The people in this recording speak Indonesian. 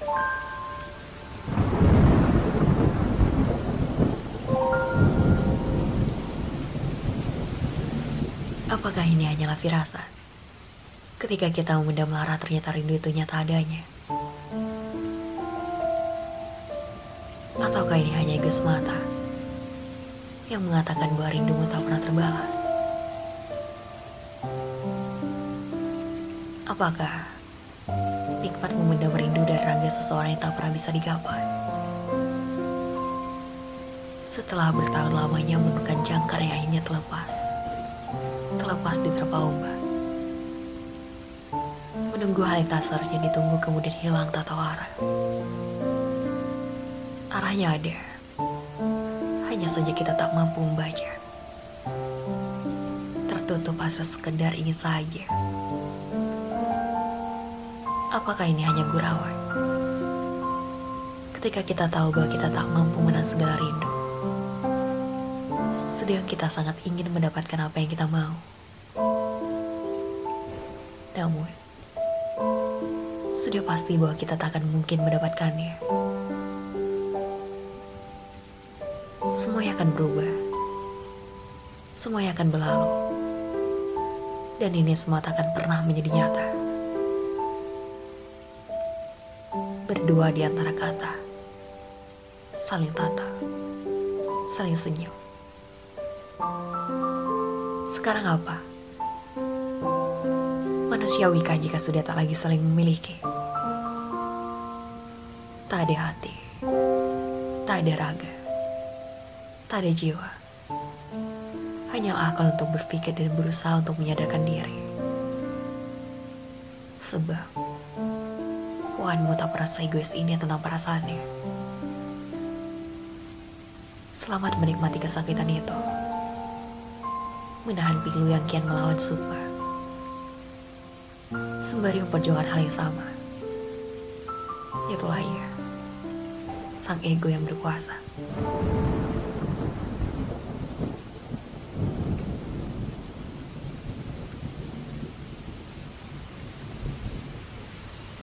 Apakah ini hanyalah firasat? Ketika kita memendam lara ternyata rindu itu nyata adanya. Ataukah ini hanya ego semata yang mengatakan bahwa rindumu tak pernah terbalas? Apakah nikmat memendam rindu seseorang yang tak pernah bisa digapai? Setelah bertahun lamanya menemukan jangkar yang akhirnya terlepas, terlepas di terpa ombak. Menunggu hal yang tak seharusnya ditunggu kemudian hilang tak tahu arah. Arahnya ada, hanya saja kita tak mampu membaca. Tertutup asa sekedar ingin saja. Apakah ini hanya gurauan? Ketika kita tahu bahwa kita tak mampu menahan segala rindu, sedang kita sangat ingin mendapatkan apa yang kita mau. Namun, sudah pasti bahwa kita tak akan mungkin mendapatkannya. Semuanya akan berubah. Semuanya akan berlalu. Dan ini semua tak akan pernah menjadi nyata. Berdua di antara kata. Saling tatap. Saling senyum. Sekarang apa? Manusiawikah jika sudah tak lagi saling memiliki? Tak ada hati. Tak ada raga tak ada jiwa. Hanya akal untuk berpikir dan berusaha untuk menyadarkan diri. Sebab, wanmu tak pernah egois ini tentang perasaannya. Selamat menikmati kesakitan itu. Menahan pilu yang kian melawan sumpah. Sembari memperjuangkan hal yang sama. Itulah ia, sang ego yang berkuasa.